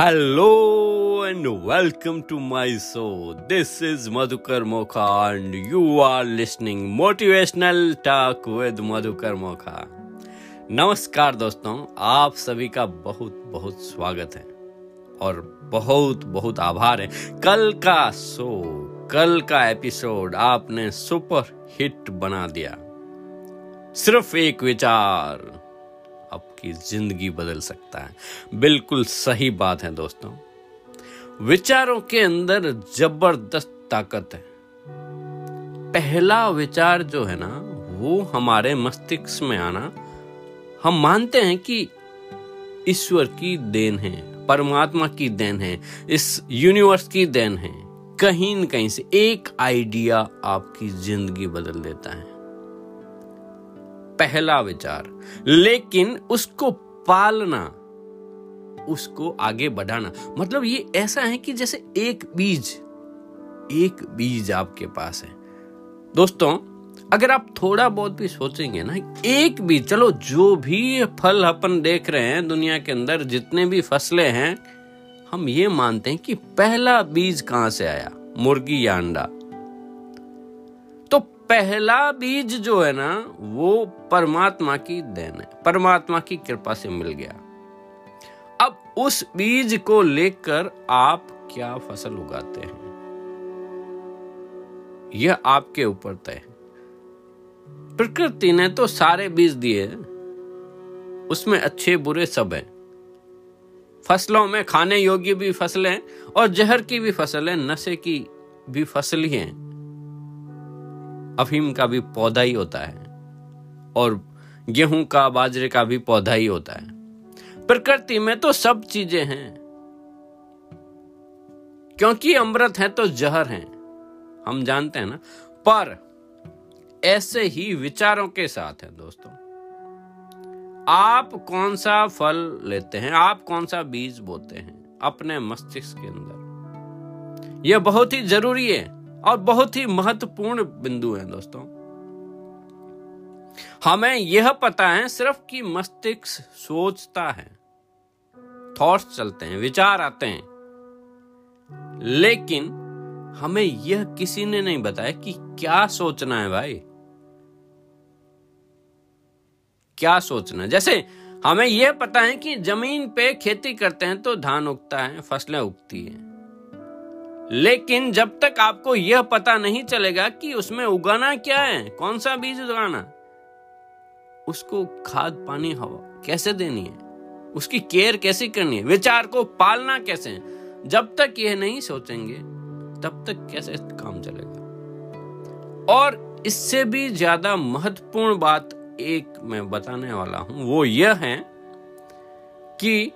Hello and welcome to my show this is Madhukar Mokha and you are listening motivational talk with Madhukar Mokha नमस्कार दोस्तों, आप सभी का बहुत बहुत स्वागत है और बहुत बहुत आभार है। कल का शो कल का एपिसोड आपने सुपर हिट बना दिया। सिर्फ़ एक विचार आपकी ज़िंदगी बदल सकता है। बिल्कुल सही बात है दोस्तों। विचारों के अंदर ज़बरदस्त ताकत है। पहला विचार जो है ना, वो हमारे मस्तिष्क में आना, हम मानते हैं कि ईश्वर की देन है, परमात्मा की देन है, इस यूनिवर्स की देन है। कहीं न कहीं से एक आइडिया आपकी ज़िंदगी बदल देता है। पहला विचार। लेकिन उसको पालना, उसको आगे बढ़ाना। मतलब ये ऐसा है कि जैसे एक बीज एक बीज आपके पास है। दोस्तों, अगर आप थोड़ा बहुत भी सोचेंगे ना, एक भी चलो जो भी फल अपन देख रहे हैं दुनिया के अंदर, जितने भी फ़सलें हैं, हम ये मानते हैं कि पहला बीज कहाँ से आया? मुर्गी या अंडा। पहला बीज जो है ना, वो परमात्मा की देन है। परमात्मा की कृपा से मिल गया। अब उस बीज को लेकर आप क्या फ़सल उगाते हैं? यह आपके ऊपर तय है। प्रकृति ने तो सारे बीज दिए उसमें अच्छे बुरे सब हैं। फ़सलों में खाने योग्य भी फ़सलें और जहर की भी फ़सलें नशे की भी फ़सल ही हैं। अफीम का भी पौधा ही होता है और गेहूँ का, बाजरे का भी पौधा ही होता है। प्रकृति में तो सब चीज़ें हैं। क्योंकि अमृत है तो जहर है। हम जानते हैं ना। पर ऐसे ही विचारों के साथ है दोस्तों। आप कौन सा फल लेते हैं? आप कौन सा बीज बोते हैं? अपने मस्तिष्क के अंदर। यह बहुत ही ज़रूरी है। और बहुत ही महत्वपूर्ण बिंदु है दोस्तों। हमें यह पता है, सिर्फ़ कि मस्तिष्क सोचता है थॉट्स चलते हैं, विचार आते हैं। लेकिन हमें यह किसी ने नहीं बताया कि क्या सोचना है भाई। क्या सोचना है? जैसे हमें यह पता है कि ज़मीन पे खेती करते हैं तो धान उगता है, फ़सलें उगती हैं। लेकिन जब तक आपको यह पता नहीं चलेगा कि उसमें उगाना क्या है, कौन सा बीज उगाना, उसको खाद पानी हवा कैसे देनी है, उसकी केयर कैसे करनी है, विचार को पालना कैसे है, जब तक यह नहीं सोचेंगे, तब तक कैसे काम चलेगा। और इससे भी ज़्यादा महत्वपूर्ण बात एक मैं बताने वाला हूँ, वो यह है कि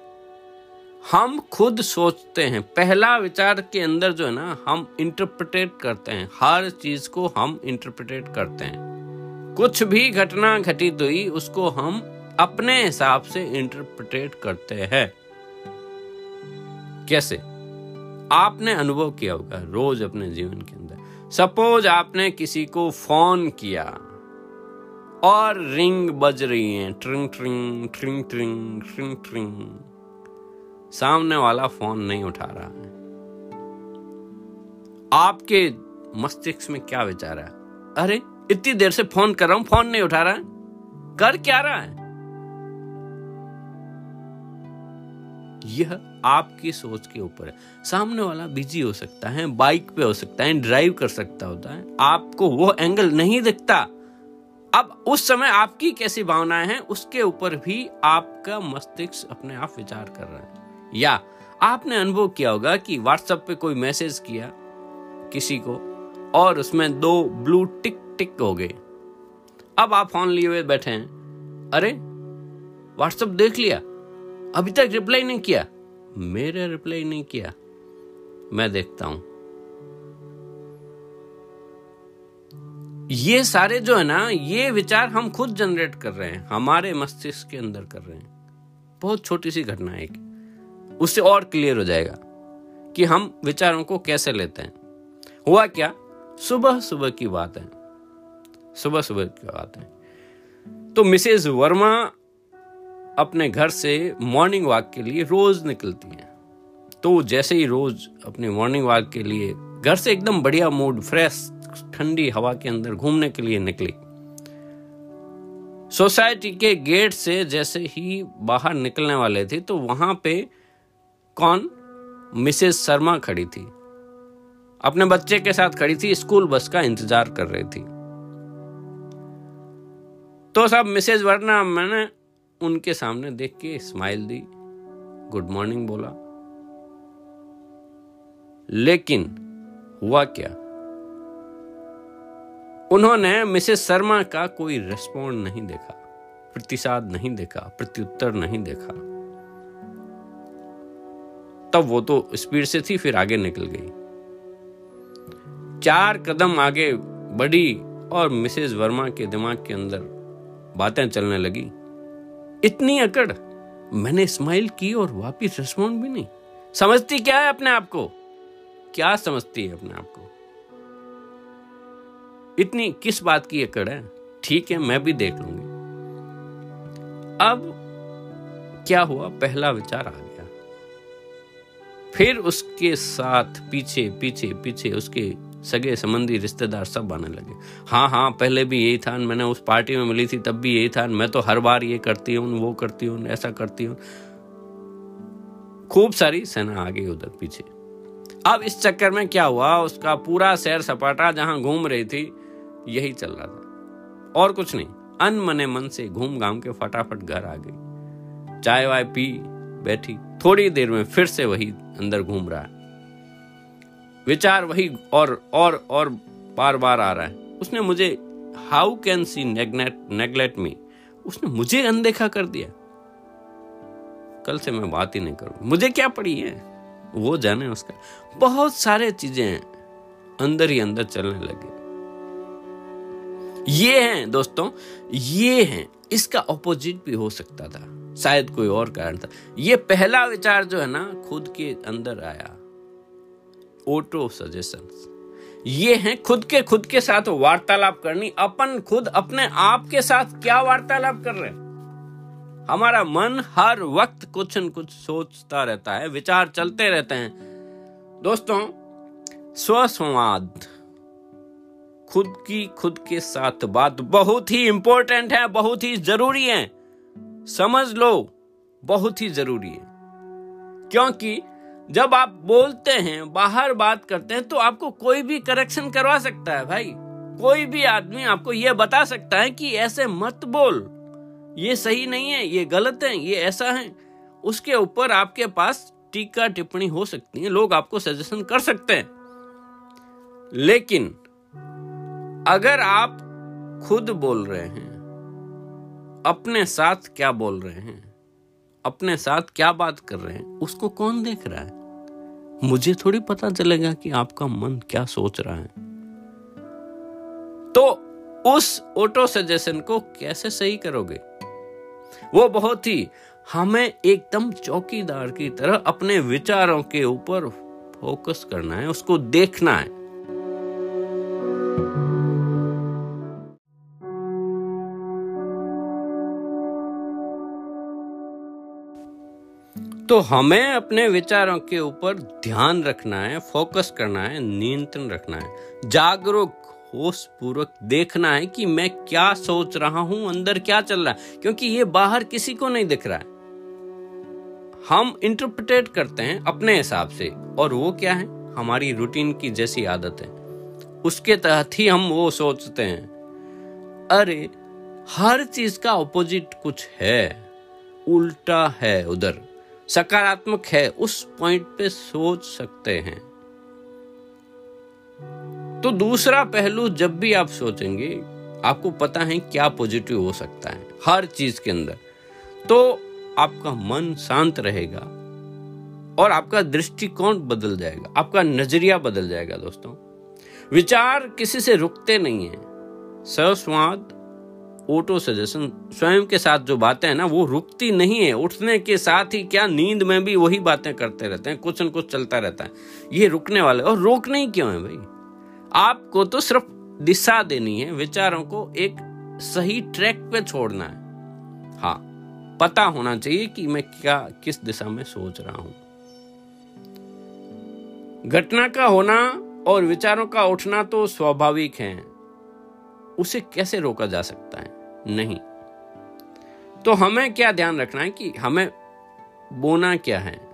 हम खुद सोचते हैं। पहला विचार के अंदर जो है ना, हम इंटरप्रिटेट करते हैं। हर चीज़ को हम इंटरप्रिटेट करते हैं। कुछ भी घटना घटित हुई, उसको हम अपने हिसाब से इंटरप्रिटेट करते हैं। कैसे? आपने अनुभव किया होगा रोज अपने जीवन के अंदर। सपोज़ आपने किसी को फ़ोन किया और रिंग बज रही है। ट्रिंग ट्रिंग ट्रिंग ट्रिंग ट्रिंग ट्रिंग सामने वाला फ़ोन नहीं उठा रहा है। आपके मस्तिष्क में क्या विचार है? अरे, इतनी देर से फ़ोन कर रहा हूँ, फ़ोन नहीं उठा रहा है। कर क्या रहा है? यह आपकी सोच के ऊपर है। सामने वाला बिज़ी हो सकता है, बाइक पे हो सकता है, ड्राइव कर सकता होता है। आपको वो एंगल नहीं दिखता। अब उस समय आपकी कैसी भावनाएँ हैं, उसके ऊपर भी आपका मस्तिष्क अपने आप विचार कर रहा है। या आपने अनुभव किया होगा कि व्हाट्सएप पे कोई मैसेज किया किसी को और उसमें दो ब्लू टिक टिक हो गए। अब आप फ़ोन लिए हुए बैठे हैं। अरे व्हाट्सएप देख लिया। अभी तक रिप्लाई नहीं किया। मेरे रिप्लाई नहीं किया। मैं देखता हूँ। ये सारे जो है ना, ये विचार हम खुद जनरेट कर रहे हैं। हमारे मस्तिष्क के अंदर कर रहे हैं। बहुत छोटी सी घटना है उससे और क्लियर हो जाएगा कि हम विचारों को कैसे लेते हैं। हुआ क्या? सुबह सुबह की बात है। सुबह सुबह की बात है। तो मिसेज वर्मा अपने घर से मॉर्निंग वॉक के लिए रोज निकलती हैं। तो जैसे ही रोज अपने मॉर्निंग वॉक के लिए घर से एकदम बढ़िया मूड फ्रेश ठंडी हवा के अंदर घूमने के लिए निकली। सोसाइटी के गेट से जैसे ही बाहर निकलने वाले थे तो वहाँ पे कौन? मिसेस शर्मा खड़ी थी। अपने बच्चे के साथ खड़ी थी, स्कूल बस का इंतज़ार कर रही थी। तो सब मिसेज वर्ना मैंने उनके सामने देख के स्माइल दी, गुड मॉर्निंग बोला। लेकिन हुआ क्या? उन्होंने मिसेस शर्मा का कोई रेस्पॉन्ड नहीं देखा, प्रतिसाद नहीं देखा, प्रत्युत्तर नहीं देखा। तब वो तो स्पीड से थी, फिर आगे निकल गई। चार कदम आगे बढ़ी और मिसेस वर्मा के दिमाग के अंदर बातें चलने लगी। इतनी अकड़, मैंने स्माइल की और वापिस रिस्पॉन्ड भी नहीं। समझती क्या है अपने आप को? क्या समझती है अपने आप को? इतनी किस बात की अकड़ है? ठीक है, मैं भी देख लूँगी। अब क्या हुआ? पहला विचार आ गया। फिर उसके साथ पीछे पीछे पीछे उसके सगे संबंधी रिश्तेदार सब आने लगे। हाँ हाँ पहले भी यही था, मैंने उस पार्टी में मिली थी, तब भी यही था, मैं तो हर बार ये करती हूँ, वो करती हूँ, ऐसा करती हूँ। खूब सारी सेना आ गई उधर पीछे। अब इस चक्कर में क्या हुआ, उसका पूरा सैर सपाटा जहाँ घूम रही थी, यही चल रहा था। और कुछ नहीं अन मने मन से घूम घाम के फटाफट घर आ गई। चाय वाय पी, बैठी। थोड़ी देर में फिर से वही अंदर घूम रहा है। विचार वही और और और बार बार आ रहा है। उसने मुझे how can she neglect me उसने मुझे अनदेखा कर दिया। कल से मैं बात ही नहीं करूँ मुझे क्या पड़ी है? वो जाने उसका। बहुत सारे चीज़ें अंदर ही अंदर चलने लगे। ये हैं दोस्तों, ये हैं। इसका ऑपोजिट भी हो सकता था। शायद कोई और कारण था। ये पहला विचार जो है ना, खुद के अंदर आया। ऑटो सजेशन ये हैं खुद के खुद के साथ वार्तालाप करनी। अपन खुद अपने आप के साथ क्या वार्तालाप कर रहे हैं? हमारा मन हर वक्त कुछ न कुछ सोचता रहता है, विचार चलते रहते हैं। दोस्तों, स्वसंवाद। खुद की, खुद के साथ बात बहुत ही इंपॉर्टेंट है, बहुत ही ज़रूरी है। समझ लो, बहुत ही ज़रूरी है। क्योंकि जब आप बोलते हैं, बाहर बात करते हैं तो आपको कोई भी करेक्शन करवा सकता है भाई। कोई भी आदमी आपको यह बता सकता है कि ऐसे मत बोल। ये सही नहीं है, ये गलत है, ये ऐसा है। उसके ऊपर आपके पास टीका टिप्पणी हो सकती है, लोग आपको सजेशन कर सकते हैं। लेकिन अगर आप खुद बोल रहे हैं अपने साथ क्या बोल रहे हैं? अपने साथ क्या बात कर रहे हैं? उसको कौन देख रहा है? मुझे थोड़ी पता चलेगा कि आपका मन क्या सोच रहा है। तो उस ऑटो सजेशन को कैसे सही करोगे? वो बहुत ही हमें एकदम चौकीदार की तरह अपने विचारों के ऊपर फोकस करना है, उसको देखना है। तो हमें अपने विचारों के ऊपर ध्यान रखना है, फोकस करना है, नियंत्रण रखना है, जागरूक होश पूर्वक देखना है कि मैं क्या सोच रहा हूँ, अंदर क्या चल रहा है, क्योंकि ये बाहर किसी को नहीं दिख रहा है। हम इंटरप्रिटेट करते हैं अपने हिसाब से, और वो क्या है? हमारी रूटीन की जैसी आदत है। उसके तहत ही हम वो सोचते हैं, अरे, हर चीज़ का ऑपोजिट कुछ है, उल्टा है उधर। सकारात्मक है, उस पॉइंट पे सोच सकते हैं। तो दूसरा पहलू जब भी आप सोचेंगे, आपको पता है क्या पॉजिटिव हो सकता है, हर चीज़ के अंदर। तो आपका मन शांत रहेगा और आपका दृष्टिकोण बदल जाएगा, आपका नज़रिया बदल जाएगा दोस्तों। विचार किसी से रुकते नहीं है। सस्वाद ऑटो सजेशन, स्वयं के साथ जो बातें हैं ना, वो रुकती नहीं है। उठने के साथ ही क्या नींद में भी वही बातें करते रहते हैं, कुछ न कुछ चलता रहता है। ये रुकने वाले, और रोकने ही क्यों है भाई? आपको तो सिर्फ़ दिशा देनी है, विचारों को एक सही ट्रैक पे छोड़ना है। हाँ पता होना चाहिए कि मैं क्या, किस दिशा में सोच रहा हूँ। घटना का होना और विचारों का उठना तो स्वाभाविक है। उसे कैसे रोका जा सकता है? नहीं। तो हमें क्या ध्यान रखना है कि हमें बोना क्या है?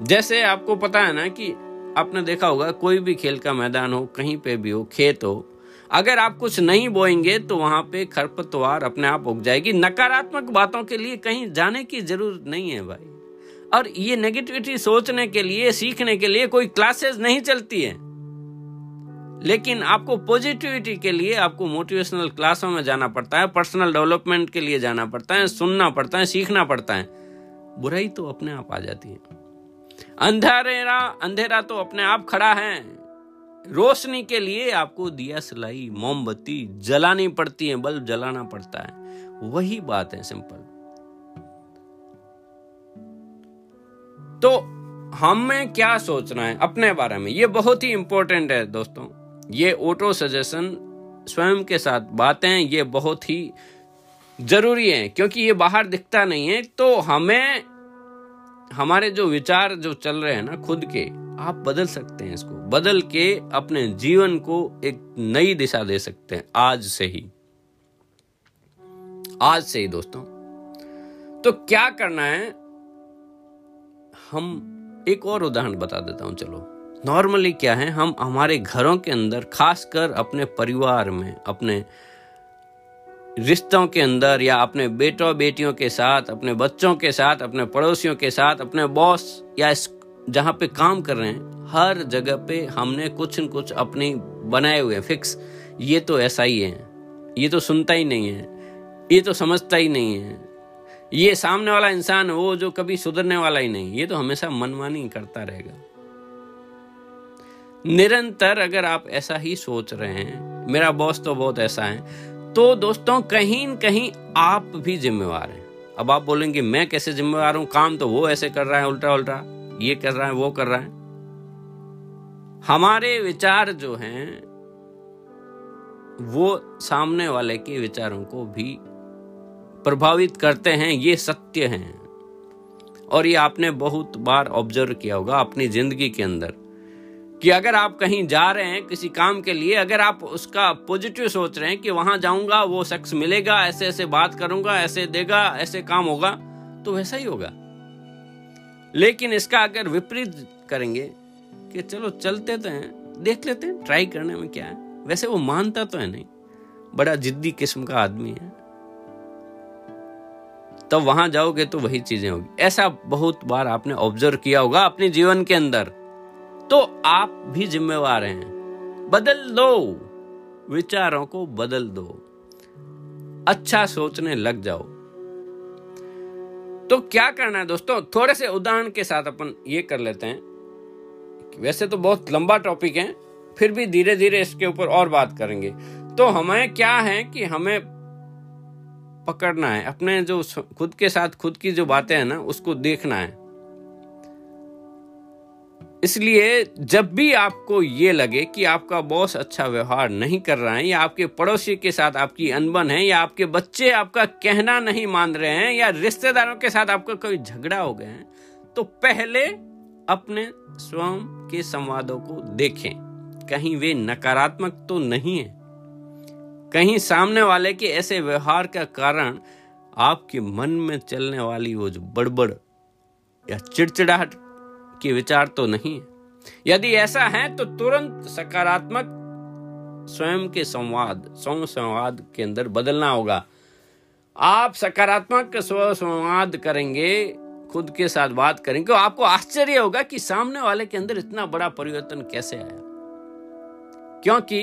जैसे आपको पता है ना कि आपने देखा होगा, कोई भी खेल का मैदान हो, कहीं पे भी हो, खेत हो, अगर आप कुछ नहीं बोएँगे तो वहाँ पे खरपतवार अपने आप उग जाएगी। नकारात्मक बातों के लिए कहीं जाने की ज़रूरत नहीं है भाई। और ये नेगेटिविटी सोचने के लिए, सीखने के लिए कोई क्लासेस नहीं चलती है। लेकिन आपको पॉजिटिविटी के लिए आपको मोटिवेशनल क्लासों में जाना पड़ता है पर्सनल डेवलपमेंट के लिए जाना पड़ता है, सुनना पड़ता है, सीखना पड़ता है। बुराई तो अपने आप आ जाती है। अंधेरा अंधेरा तो अपने आप खड़ा है। रोशनी के लिए आपको दिया सलाई, मोमबत्ती, जलानी पड़ती है, बल्ब जलाना पड़ता है। वही बात है सिंपल तो हमें क्या सोचना है? अपने बारे में। ये बहुत ही इंपॉर्टेंट है दोस्तों। ये ऑटो सजेशन स्वयं के साथ बातें, ये बहुत ही ज़रूरी है, क्योंकि ये बाहर दिखता नहीं है तो हमें, हमारे जो विचार जो चल रहे हैं ना, खुद के, आप बदल सकते हैं इसको। बदल के अपने जीवन को एक नई दिशा दे सकते हैं, आज से ही। आज से ही, दोस्तों। तो क्या करना है? हम एक और उदाहरण बता देता हूँ, चलो। नॉर्मली क्या है, हम हमारे घरों के अंदर, खासकर अपने परिवार में, अपने रिश्तों के अंदर या अपने बेटों, बेटियों के साथ, अपने बच्चों के साथ, अपने पड़ोसियों के साथ, अपने बॉस या जहाँ पे काम कर रहे हैं, हर जगह पे हमने कुछ न कुछ अपनी बनाए हुए फिक्स ये तो ऐसा ही है। ये तो सुनता ही नहीं है। ये तो समझता ही नहीं है। ये सामने वाला इंसान वो जो कभी सुधरने वाला ही नहीं। ये तो हमेशा मनमानी करता रहेगा। निरंतर अगर आप ऐसा ही सोच रहे हैं, मेरा बॉस तो बहुत ऐसा है तो दोस्तों कहीं न कहीं आप भी जिम्मेवार हैं। अब आप बोलेंगे, मैं कैसे जिम्मेवार हूँ? काम तो वो ऐसे कर रहा है, उल्टा उल्टा, ये कर रहा है, वो कर रहा है। हमारे विचार जो हैं, वो सामने वाले के विचारों को भी प्रभावित करते हैं, ये सत्य हैं। और ये आपने बहुत बार ऑब्ज़र्व किया होगा अपनी ज़िंदगी के अंदर। कि अगर आप कहीं जा रहे हैं किसी काम के लिए, अगर आप उसका पॉजिटिव सोच रहे हैं कि वहाँ जाऊँगा, वो शख्स मिलेगा, ऐसे ऐसे बात करूँगा, ऐसे देगा, ऐसे काम होगा तो वैसा ही होगा। लेकिन इसका अगर विपरीत करेंगे कि चलो चलते तो हैं, देख लेते हैं ट्राई करने में क्या है। वैसे वो मानता तो है नहीं। बड़ा जिद्दी किस्म का आदमी है। तब तो वहाँ जाओगे तो वही चीज़ें होगी। ऐसा बहुत बार आपने ऑब्ज़र्व किया होगा अपने जीवन के अंदर। तो आप भी जिम्मेवार हैं। बदल दो। विचारों को बदल दो। अच्छा सोचने लग जाओ। तो क्या करना है दोस्तों? थोड़े से उदाहरण के साथ अपन ये कर लेते हैं। वैसे तो बहुत लंबा टॉपिक है, फिर भी धीरे धीरे इसके ऊपर और बात करेंगे। तो हमें क्या है कि हमें पकड़ना है। अपने जो खुद के साथ खुद की जो बातें हैं ना, उसको देखना है। इसलिए जब भी आपको ये लगे कि आपका बॉस अच्छा व्यवहार नहीं कर रहा है, या आपके पड़ोसी के साथ आपकी अनबन है, या आपके बच्चे आपका कहना नहीं मान रहे हैं, या रिश्तेदारों के साथ आपका कोई झगड़ा हो गया है तो पहले अपने स्वयं के संवादों को देखें। कहीं वे नकारात्मक तो नहीं है। कहीं सामने वाले के ऐसे व्यवहार का कारण आपके मन में चलने वाली वो जो बड़बड़ या चिड़चिड़ाहट के विचार तो नहीं यदि ऐसा है तो तुरंत सकारात्मक स्वयं के संवाद स्वयं संवाद के अंदर बदलना होगा। आप सकारात्मक स्व संवाद करेंगे, खुद के साथ बात करेंगे तो आपको आश्चर्य होगा कि सामने वाले के अंदर इतना बड़ा परिवर्तन कैसे आया। क्योंकि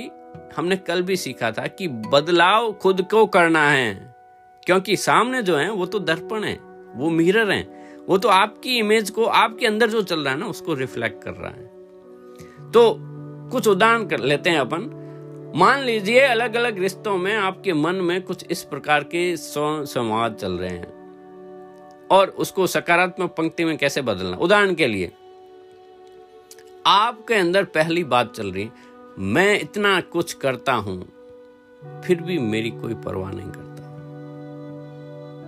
हमने कल भी सीखा था कि बदलाव खुद को करना है, क्योंकि सामने जो है, वो तो दर्पण है, वो मिरर है। वो तो आपकी इमेज को, आपके अंदर जो चल रहा है ना, उसको रिफ्लेक्ट कर रहा है। तो कुछ उदाहरण कर लेते हैं अपन। मान लीजिए अलग अलग रिश्तों में आपके मन में कुछ इस प्रकार के संवाद चल रहे हैं। और उसको सकारात्मक पंक्ति में कैसे बदलना? उदाहरण के लिए, आपके अंदर पहली बात चल रही, मैं इतना कुछ करता हूँ, फिर भी मेरी कोई परवाह नहीं करता।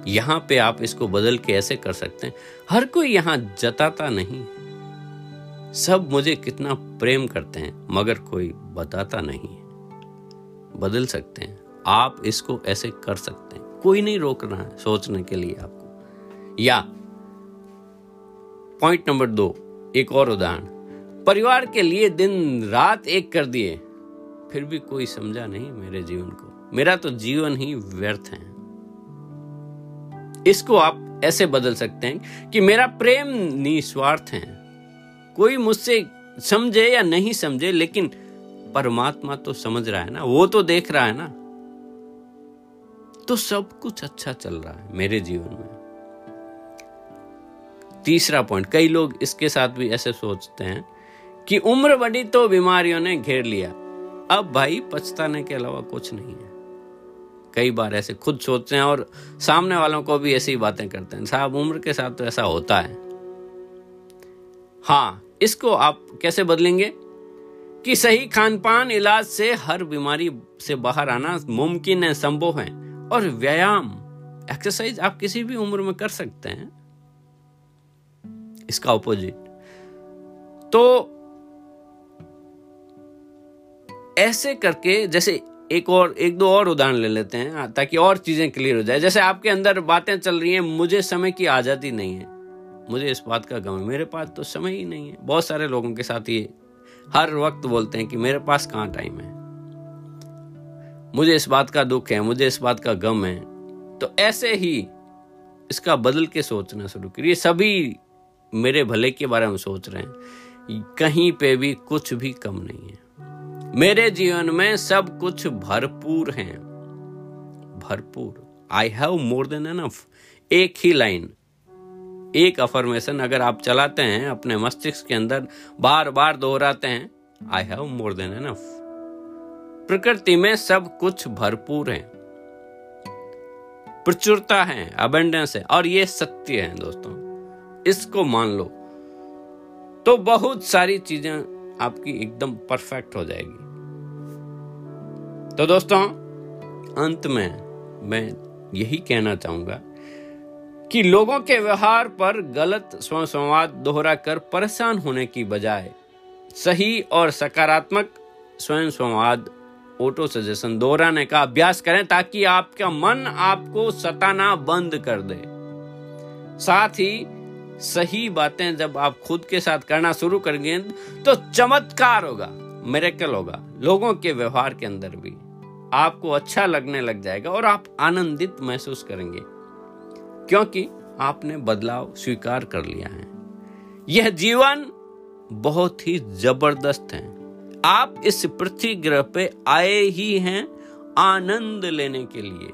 यहाँ पे आप इसको बदल के ऐसे कर सकते हैं। हर कोई यहाँ जताता नहीं। सब मुझे कितना प्रेम करते हैं, मगर कोई बताता नहीं। बदल सकते हैं। आप इसको ऐसे कर सकते हैं। कोई नहीं रोक रहा है सोचने के लिए आपको। या पॉइंट नंबर दो, एक और उदाहरण। परिवार के लिए दिन रात एक कर दिए। फिर भी कोई समझा नहीं मेरे जीवन को। मेरा तो जीवन ही व्यर्थ है। इसको आप ऐसे बदल सकते हैं कि मेरा प्रेम निस्वार्थ है। कोई मुझसे समझे या नहीं समझे, लेकिन परमात्मा तो समझ रहा है ना, वो तो देख रहा है ना। तो सब कुछ अच्छा चल रहा है मेरे जीवन में। तीसरा पॉइंट कई लोग इसके साथ भी ऐसे सोचते हैं कि उम्र बढ़ी तो बीमारियों ने घेर लिया। अब भाई, पछताने के अलावा कुछ नहीं है। कई बार ऐसे खुद सोचते हैं और सामने वालों को भी ऐसी बातें करते हैं। साहब, उम्र के साथ तो ऐसा होता है। हाँ इसको आप कैसे बदलेंगे? कि सही खान पान इलाज से हर बीमारी से बाहर आना मुमकिन है, संभव है। और व्यायाम एक्सरसाइज आप किसी भी उम्र में कर सकते हैं। इसका ऑपोजिट तो ऐसे करके जैसे एक और एक दो और उदाहरण ले लेते हैं हाँ, ताकि और चीज़ें क्लियर हो जाए। जैसे आपके अंदर बातें चल रही हैं मुझे समय की आज़ादी नहीं है। मुझे इस बात का गम है मेरे पास तो समय ही नहीं है। बहुत सारे लोगों के साथ ये हर वक्त बोलते हैं कि मेरे पास कहाँ टाइम है? मुझे इस बात का दुख है मुझे इस बात का गम है। तो ऐसे ही इसका बदल के सोचना शुरू करिए। सभी मेरे भले के बारे में सोच रहे हैं। कहीं पे भी कुछ भी कम नहीं है। मेरे जीवन में सब कुछ भरपूर है। भरपूर। I have more than enough एक ही लाइन एक अफर्मेशन अगर आप चलाते हैं, अपने मस्तिष्क के अंदर बार बार दोहराते हैं I have more than enough प्रकृति में सब कुछ भरपूर है। प्रचुरता है अबेंडेंस है, और ये सत्य है दोस्तों। इसको मान लो तो बहुत सारी चीज़ें आपकी एकदम परफेक्ट हो जाएगी। तो दोस्तों, अंत में मैं यही कहना चाहूँगा कि लोगों के व्यवहार पर गलत संवाद दोहरा कर परेशान होने की बजाय सही और सकारात्मक स्वयं संवाद ऑटो सजेशन दोहराने का अभ्यास करें ताकि आपका मन आपको सताना बंद कर दे। साथ ही सही बातें जब आप खुद के साथ करना शुरू करेंगे तो चमत्कार होगा मेरेकल होगा, लोगों के व्यवहार के अंदर भी। आपको अच्छा लगने लग जाएगा और आप आनंदित महसूस करेंगे, क्योंकि आपने बदलाव स्वीकार कर लिया है। यह जीवन बहुत ही ज़बरदस्त है। आप इस पृथ्वी ग्रह पे आए ही हैं आनंद लेने के लिए।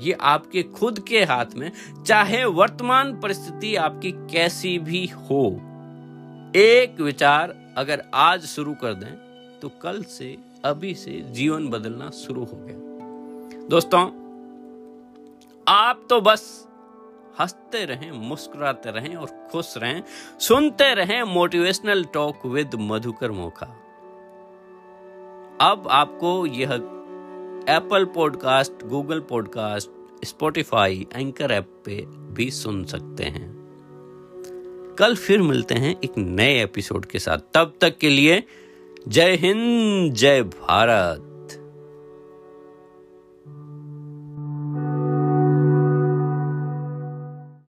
ये आपके खुद के हाथ में, चाहे वर्तमान परिस्थिति आपकी कैसी भी हो। एक विचार अगर आज शुरू कर दें तो कल से अभी से जीवन बदलना शुरू हो गया। दोस्तों, आप तो बस हँसते रहें, मुस्कुराते रहें और खुश रहें। सुनते रहें motivational talk with Madhukar Mokha. अब आपको यह Apple podcast Google podcast Spotify anchor app पे भी सुन सकते हैं। कल फिर मिलते हैं एक नए एपिसोड के साथ। तब तक के लिए जय हिंद जय भारत।